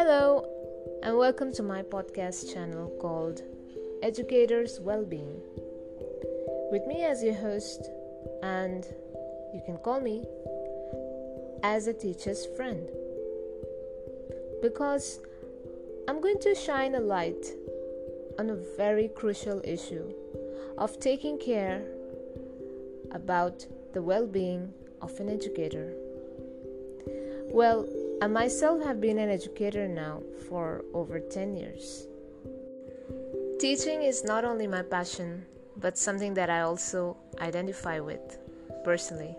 Hello, and welcome to my podcast channel called Educators Wellbeing. With me as your host, and you can call me as a teacher's friend. Because I'm going to shine a light on a very crucial issue of taking care about the well being of an educator. Well, I myself have been an educator now for over 10 years. Teaching is not only my passion, but something that I also identify with personally.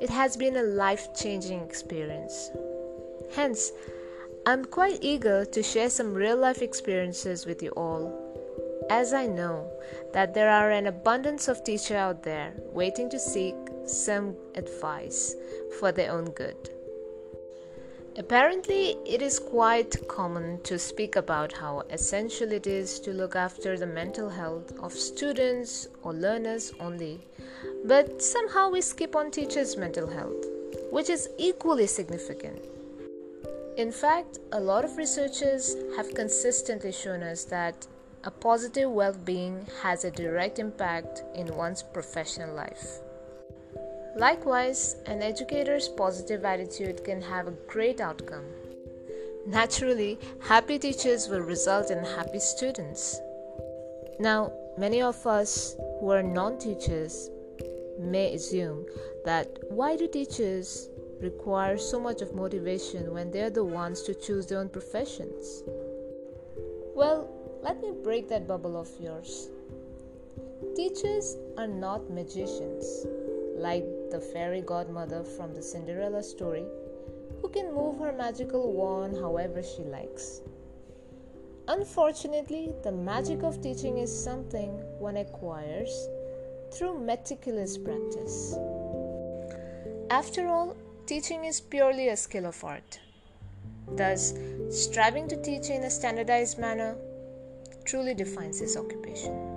It has been a life changing experience. Hence, I'm quite eager to share some real life experiences with you all, as I know that there are an abundance of teachers out there waiting to seek some advice for their own good. Apparently, it is quite common to speak about how essential it is to look after the mental health of students or learners only, but somehow we skip on teachers' mental health, which is equally significant. In fact, a lot of researchers have consistently shown us that a positive well being has a direct impact in one's professional life. Likewise, an educator's positive attitude can have a great outcome. Naturally, happy teachers will result in happy students. Now, many of us who are non teachers may assume that why do teachers require so much of motivation when they're the ones to choose their own professions? Well, let me break that bubble of yours. Teachers are not magicians like the fairy godmother from the Cinderella story, who can move her magical wand however she likes. Unfortunately, the magic of teaching is something one acquires through meticulous practice. After all, teaching is purely a skill of art. Thus, striving to teach in a standardized manner truly defines his occupation.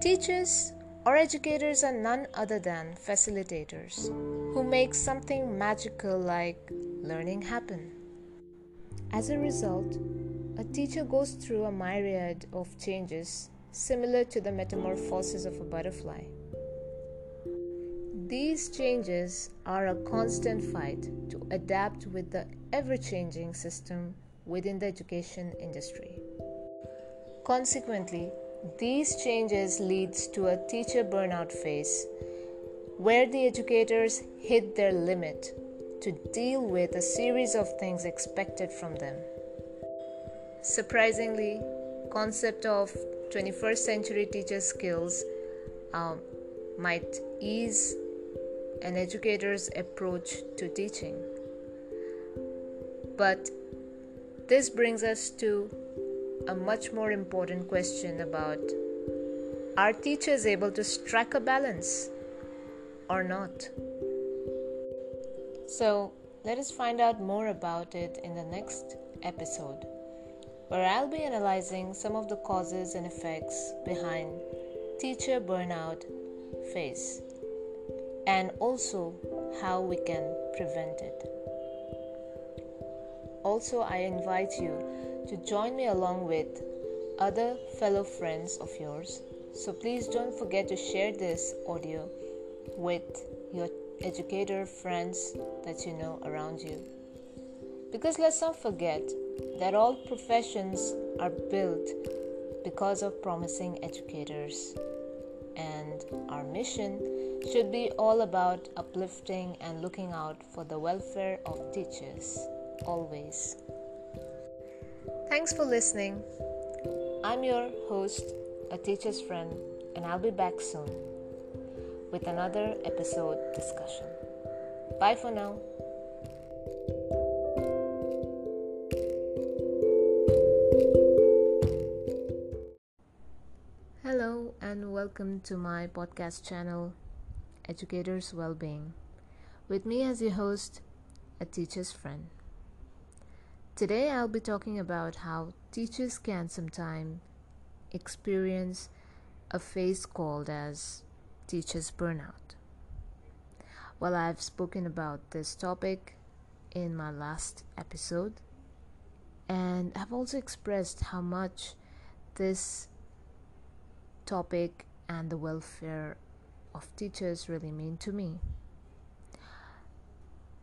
Teachers or educators are none other than facilitators who make something magical like learning happen. As a result, a teacher goes through a myriad of changes similar to the metamorphosis of a butterfly. These changes are a constant fight to adapt with the ever changing system within the education industry. Consequently, these changes leads to a teacher burnout phase where the educators hit their limit to deal with a series of things expected from them. Surprisingly, concept of 21st century teacher skills um, might ease an educator's approach to teaching. But this brings us to a much more important question about are teachers able to strike a balance or not? So, let us find out more about it in the next episode, where I'll be analyzing some of the causes and effects behind teacher burnout phase and also how we can prevent it. Also, I invite you to join me along with other fellow friends of yours. So please don't forget to share this audio with your educator friends that you know around you. Because let's not forget that all professions are built because of promising educators. And our mission should be all about uplifting and looking out for the welfare of teachers, always. Thanks for listening. I'm your host, a teacher's friend, and I'll be back soon with another episode discussion. Bye for now. Hello, and welcome to my podcast channel, Educators Wellbeing. With me as your host, a teacher's friend. Today I'll be talking about how teachers can sometimes experience a phase called as teachers burnout. Well, I've spoken about this topic in my last episode, And I've also expressed how much this topic and the welfare of teachers really mean to me.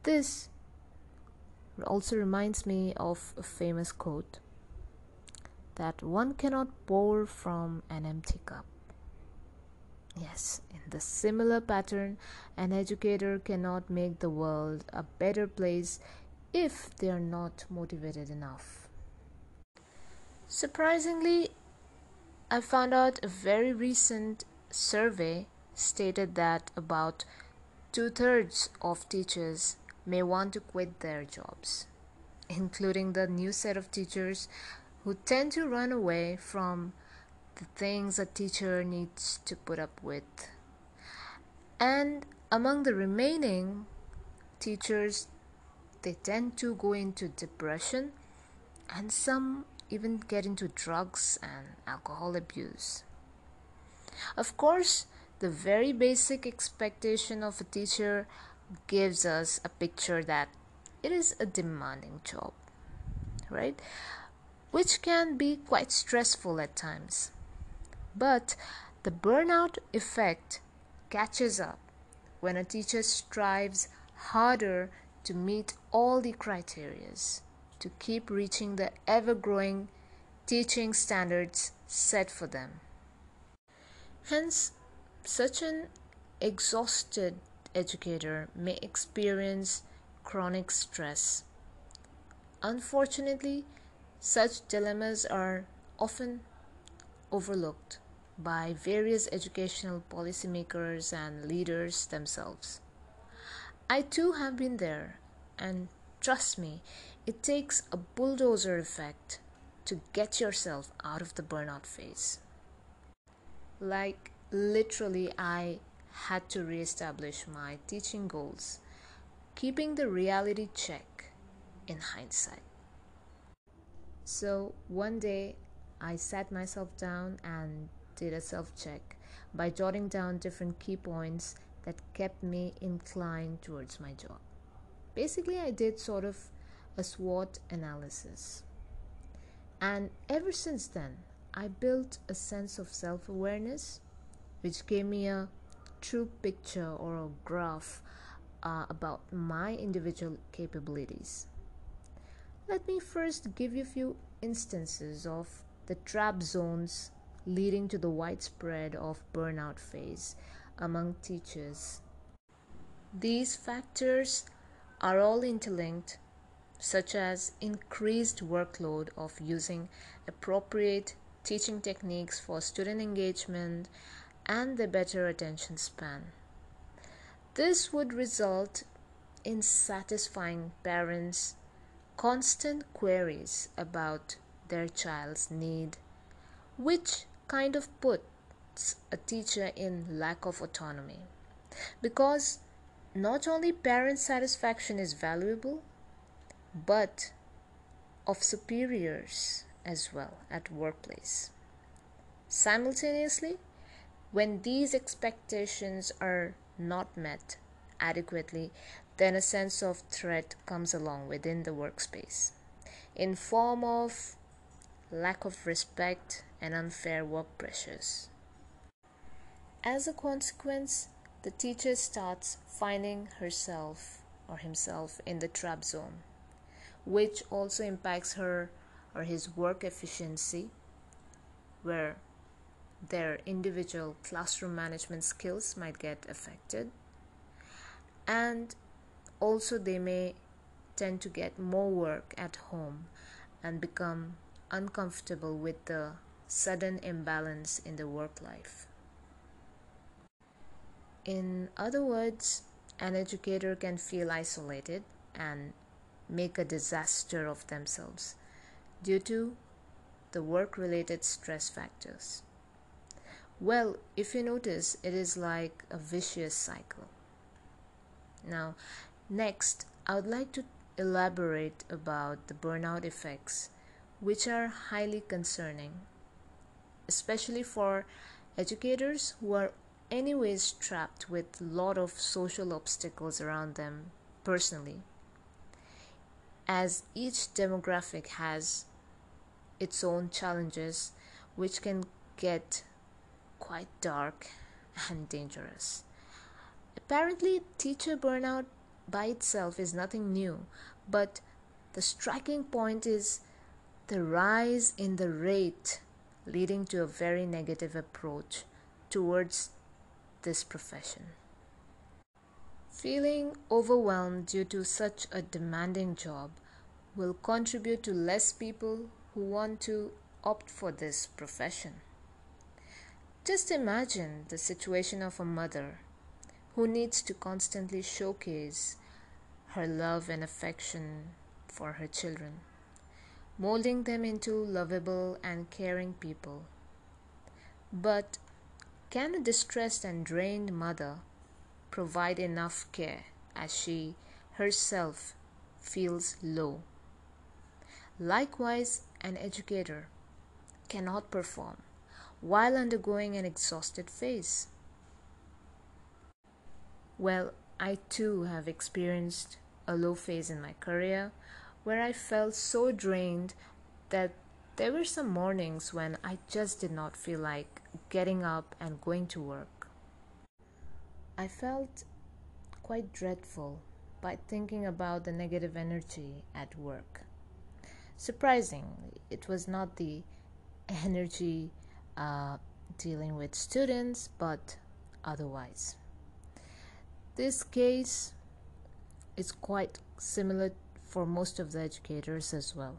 This also reminds me of a famous quote that one cannot pour from an empty cup. Yes, in the similar pattern, an educator cannot make the world a better place if they are not motivated enough. Surprisingly, I found out a very recent survey stated that about two thirds of teachers may want to quit their jobs, including the new set of teachers who tend to run away from the things a teacher needs to put up with. And among the remaining teachers, they tend to go into depression and some even get into drugs and alcohol abuse. Of course, the very basic expectation of a teacher gives us a picture that it is a demanding job, right? Which can be quite stressful at times. But the burnout effect catches up when a teacher strives harder to meet all the criterias to keep reaching the ever growing teaching standards set for them. Hence, such an exhausted educator may experience chronic stress. Unfortunately, such dilemmas are often overlooked by various educational policymakers and leaders themselves. I too have been there, and trust me, it takes a bulldozer effect to get yourself out of the burnout phase. Like, literally, I had to re-establish my teaching goals, keeping the reality check in hindsight. So, one day I sat myself down and did a self check by jotting down different key points that kept me inclined towards my job. Basically, I did sort of a SWOT analysis. And ever since then, I built a sense of self awareness, which gave me a true picture or a graph uh, about my individual capabilities. Let me first give you a few instances of the trap zones leading to the widespread of burnout phase among teachers. These factors are all interlinked, such as increased workload of using appropriate teaching techniques for student engagement and the better attention span. This would result in satisfying parents' constant queries about their child's need, which kind of puts a teacher in lack of autonomy. Because not only parent satisfaction is valuable, but of superiors as well at workplace. Simultaneously, when these expectations are not met adequately, then a sense of threat comes along within the workspace in form of lack of respect, and unfair work pressures. As a consequence, the teacher starts finding herself or himself in the trap zone, which also impacts her or his work efficiency, where their individual classroom management skills might get affected, and also they may tend to get more work at home and become uncomfortable with the sudden imbalance in the work life. In other words, an educator can feel isolated and make a disaster of themselves due to the work related stress factors. Well, if you notice, it is like a vicious cycle. Now, next, I would like to elaborate about the burnout effects which are highly concerning, especially for educators who are anyways trapped with a lot of social obstacles around them personally. as each demographic has its own challenges, which can get quite dark and dangerous. Apparently, teacher burnout by itself is nothing new, but the striking point is the rise in the rate leading to a very negative approach towards this profession. Feeling overwhelmed due to such a demanding job will contribute to less people who want to opt for this profession. Just imagine the situation of a mother who needs to constantly showcase her love and affection for her children, molding them into lovable and caring people. But can a distressed and drained mother provide enough care as she herself feels low? Likewise, an educator cannot perform while undergoing an exhausted phase. Well, I too have experienced a low phase in my career where I felt so drained that there were some mornings when I just did not feel like getting up and going to work. I felt quite dreadful by thinking about the negative energy at work. Surprisingly, it was not the energy uh, dealing with students, but otherwise. This case is quite similar for most of the educators as well.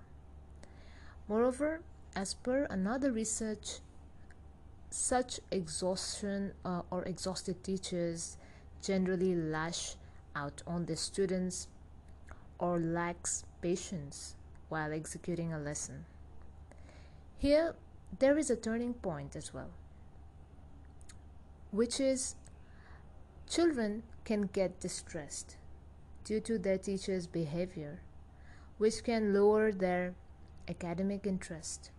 Moreover, as per another research, such exhaustion uh, or exhausted teachers generally lash out on the students or lacks patience while executing a lesson. Here, there is a turning point as well, which is children can get distressed due to their teacher's behavior, which can lower their academic interest.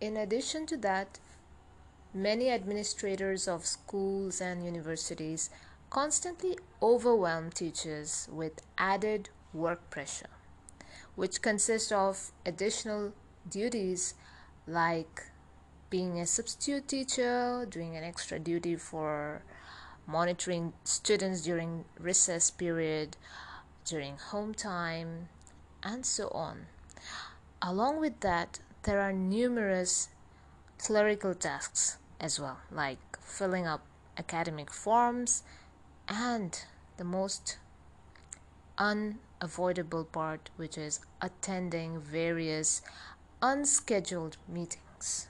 In addition to that, many administrators of schools and universities constantly overwhelm teachers with added work pressure, which consists of additional duties like being a substitute teacher, doing an extra duty for monitoring students during recess period, during home time, and so on. Along with that, there are numerous clerical tasks as well, like filling up academic forms and the most unavoidable part, which is attending various unscheduled meetings.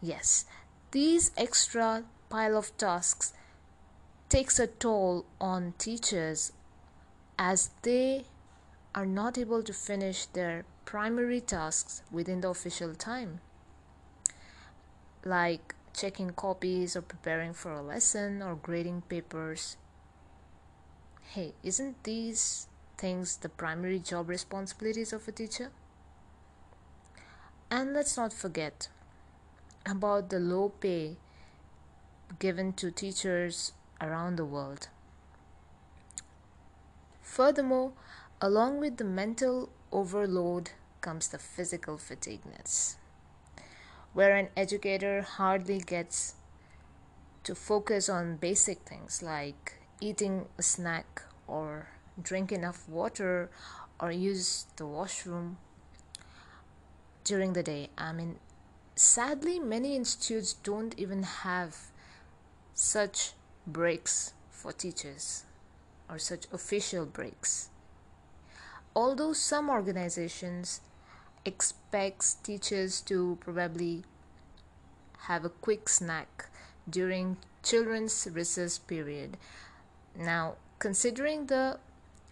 Yes, these extra pile of tasks takes a toll on teachers as they are not able to finish their primary tasks within the official time like checking copies or preparing for a lesson or grading papers hey isn't these things the primary job responsibilities of a teacher and let's not forget about the low pay given to teachers around the world. Furthermore, along with the mental overload comes the physical fatigueness, where an educator hardly gets to focus on basic things like eating a snack or drink enough water or use the washroom during the day. I mean, sadly, many institutes don't even have such breaks for teachers or such official breaks. Although some organizations expects teachers to probably have a quick snack during children's recess period. Now, considering the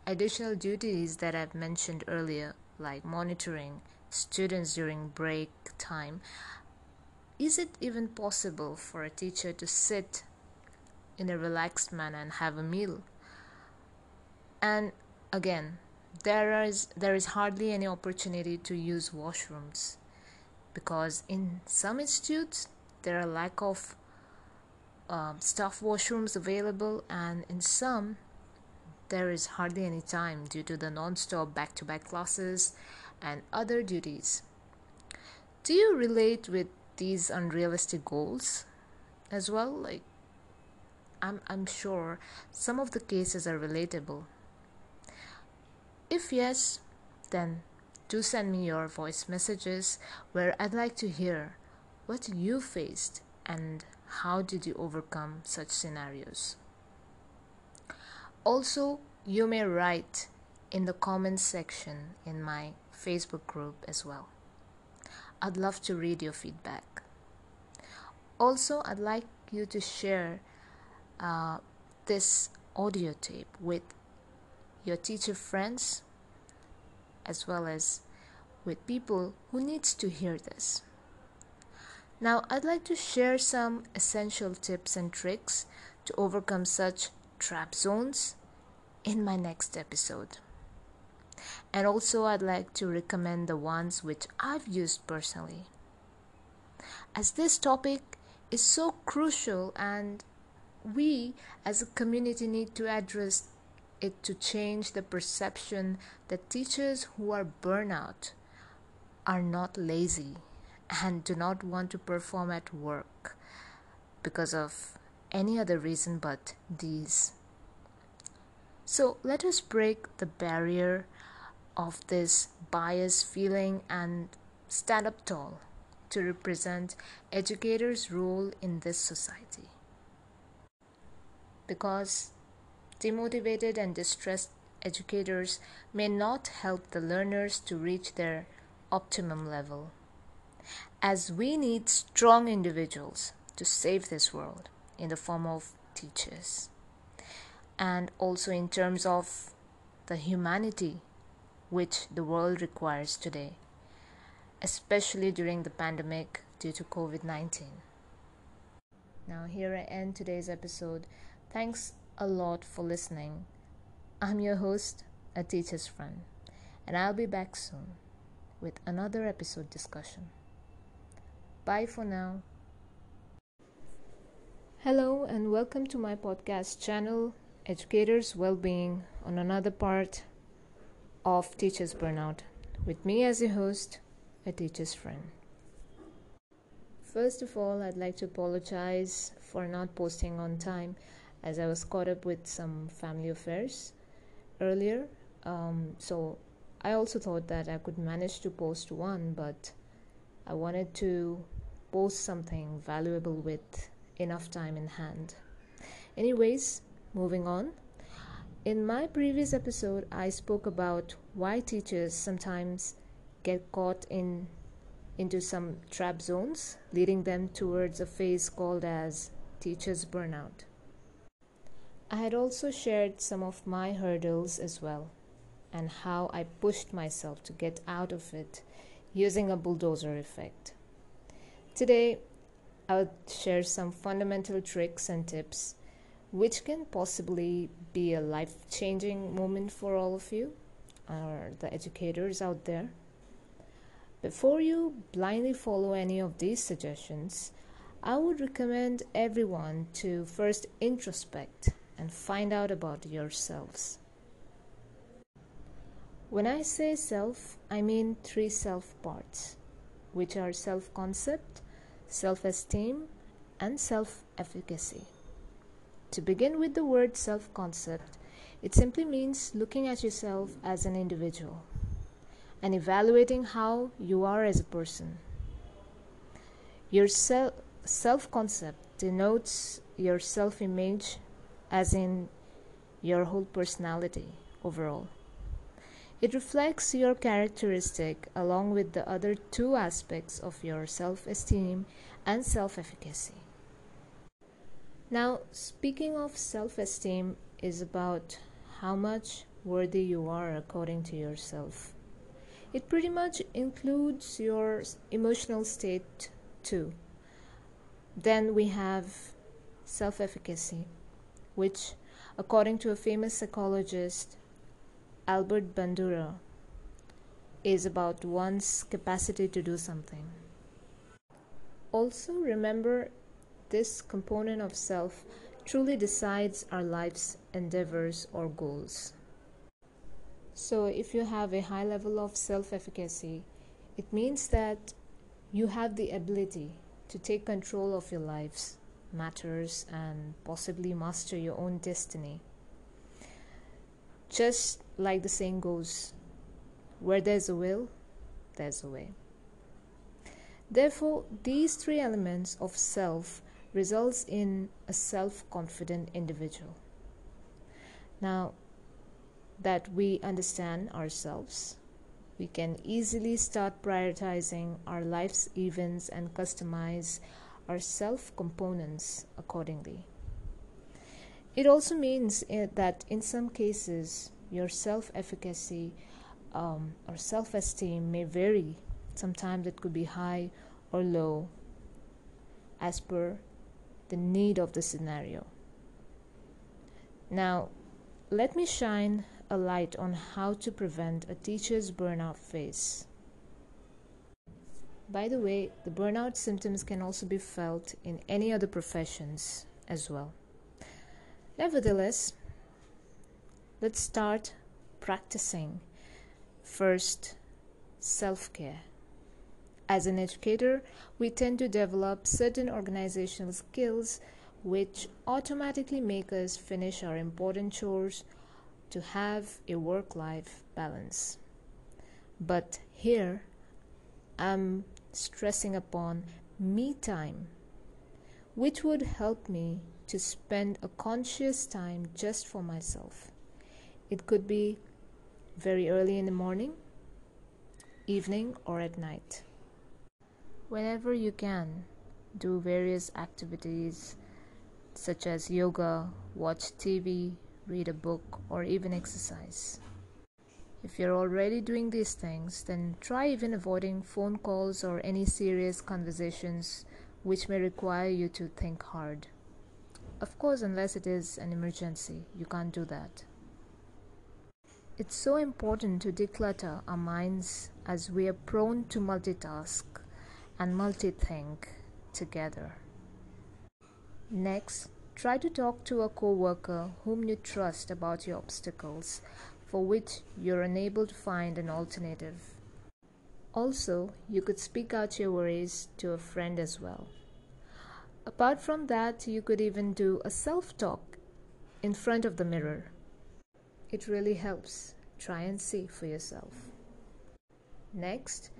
additional duties that I've mentioned earlier, like monitoring students during break time, is it even possible for a teacher to sit in a relaxed manner and have a meal? And again, there is there is hardly any opportunity to use washrooms because in some institutes there are lack of um, staff washrooms available and in some there is hardly any time due to the non stop back to back classes and other duties. Do you relate with these unrealistic goals as well? Like, I'm, I'm sure some of the cases are relatable. If yes, then do send me your voice messages where I'd like to hear what you faced and how did you overcome such scenarios. Also, you may write in the comments section in my Facebook group as well. I'd love to read your feedback. Also, I'd like you to share uh, this audio tape with your teacher friends as well as with people who needs to hear this. Now, I'd like to share some essential tips and tricks to overcome such trap zones in my next episode. And also, I'd like to recommend the ones which I've used personally. As this topic is so crucial, and we as a community need to address it to change the perception that teachers who are burnout are not lazy and do not want to perform at work because of any other reason but these. So let us break the barrier of this bias feeling and stand up tall to represent educators' role in this society. Because demotivated and distressed educators may not help the learners to reach their optimum level. As we need strong individuals to save this world in the form of teachers, and also in terms of the humanity which the world requires today, especially during the pandemic due to COVID 19. Now, here I end today's episode. Thanks a lot for listening. I'm your host, a teacher's friend, and I'll be back soon with another episode discussion. Bye for now. Hello, and welcome to my podcast channel, Educators Wellbeing, on another part of Teachers Burnout, with me as a host, a teacher's friend. First of all, I'd like to apologize for not posting on time as I was caught up with some family affairs earlier. Um, so I also thought that I could manage to post one, but I wanted to post something valuable with enough time in hand. Anyways, moving on. In my previous episode, I spoke about why teachers sometimes get caught in into some trap zones, leading them towards a phase called as teachers burnout. I had also shared some of my hurdles as well and how I pushed myself to get out of it using a bulldozer effect. Today, I will share some fundamental tricks and tips which can possibly be a life changing moment for all of you or the educators out there. Before you blindly follow any of these suggestions, I would recommend everyone to first introspect and find out about yourselves. When I say self, I mean three self parts, which are self concept, self esteem, and self efficacy. To begin with the word self concept, it simply means looking at yourself as an individual and evaluating how you are as a person. Your self concept denotes your self image as in your whole personality overall. It reflects your characteristic along with the other two aspects of your self esteem and self efficacy. Now, speaking of self esteem, is about how much worthy you are according to yourself. It pretty much includes your emotional state too. Then we have self efficacy which, according to a famous psychologist, Albert Bandura, is about one's capacity to do something. Also, remember this component of self truly decides our life's endeavors or goals. So, if you have a high level of self efficacy, it means that you have the ability to take control of your lives, matters, and possibly master your own destiny. Just like the saying goes, where there's a will, there's a way. Therefore, these three elements of self results in a self-confident individual. Now, that we understand ourselves, we can easily start prioritizing our life's events and customize our self components accordingly. It also means eh, that in some cases, your self efficacy um, or self esteem may vary. Sometimes it could be high or low as per the need of the scenario. Now, let me shine a light on how to prevent a teacher's burnout phase. By the way, the burnout symptoms can also be felt in any other professions as well. Nevertheless, let's start practicing first self care. As an educator, we tend to develop certain organizational skills which automatically make us finish our important chores to have a work life balance. But here, I'm stressing upon me time, which would help me to spend a conscious time just for myself. It could be very early in the morning, evening, or at night. Whenever you can, do various activities such as yoga, watch TV, read a book, or even exercise. If you're already doing these things, then try even avoiding phone calls or any serious conversations which may require you to think hard. Of course, unless it is an emergency, you can't do that. It's so important to declutter our minds as we are prone to multitask and multi-think together. Next, try to talk to a co-worker whom you trust about your obstacles for which you're unable to find an alternative. Also, you could speak out your worries to a friend as well. Apart from that, you could even do a self talk in front of the mirror. It really helps. Try and see for yourself. Next,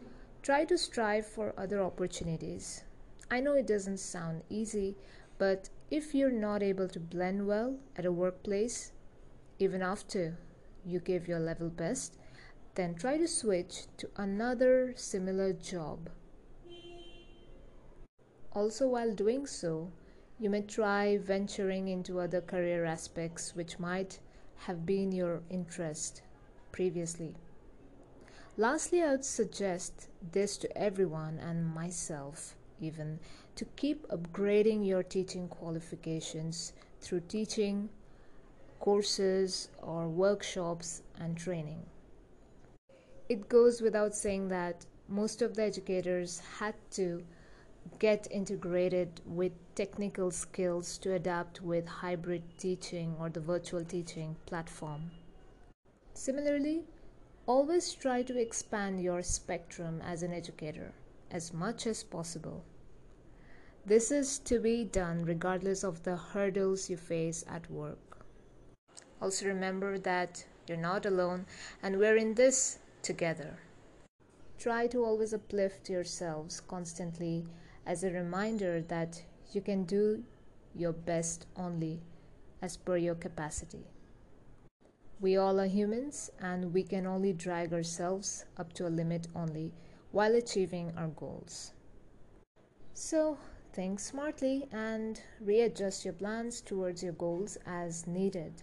Try to strive for other opportunities. I know it doesn't sound easy, but if you're not able to blend well at a workplace, even after you give your level best, then try to switch to another similar job. Also, while doing so, you may try venturing into other career aspects which might have been your interest previously. Lastly, I would suggest this to everyone and myself even to keep upgrading your teaching qualifications through teaching courses or workshops and training. It goes without saying that most of the educators had to get integrated with technical skills to adapt with hybrid teaching or the virtual teaching platform. Similarly, Always try to expand your spectrum as an educator as much as possible. This is to be done regardless of the hurdles you face at work. Also, remember that you're not alone and we're in this together. Try to always uplift yourselves constantly as a reminder that you can do your best only as per your capacity. We all are humans and we can only drag ourselves up to a limit only while achieving our goals. So, think smartly and readjust your plans towards your goals as needed.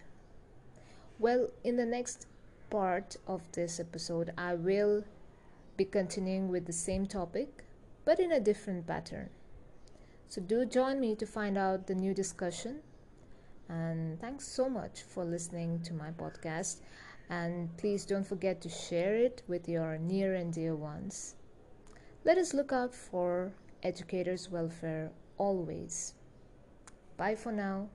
Well, in the next part of this episode, I will be continuing with the same topic but in a different pattern. So, do join me to find out the new discussion and thanks so much for listening to my podcast. And please don't forget to share it with your near and dear ones. Let us look out for educators' welfare always. Bye for now.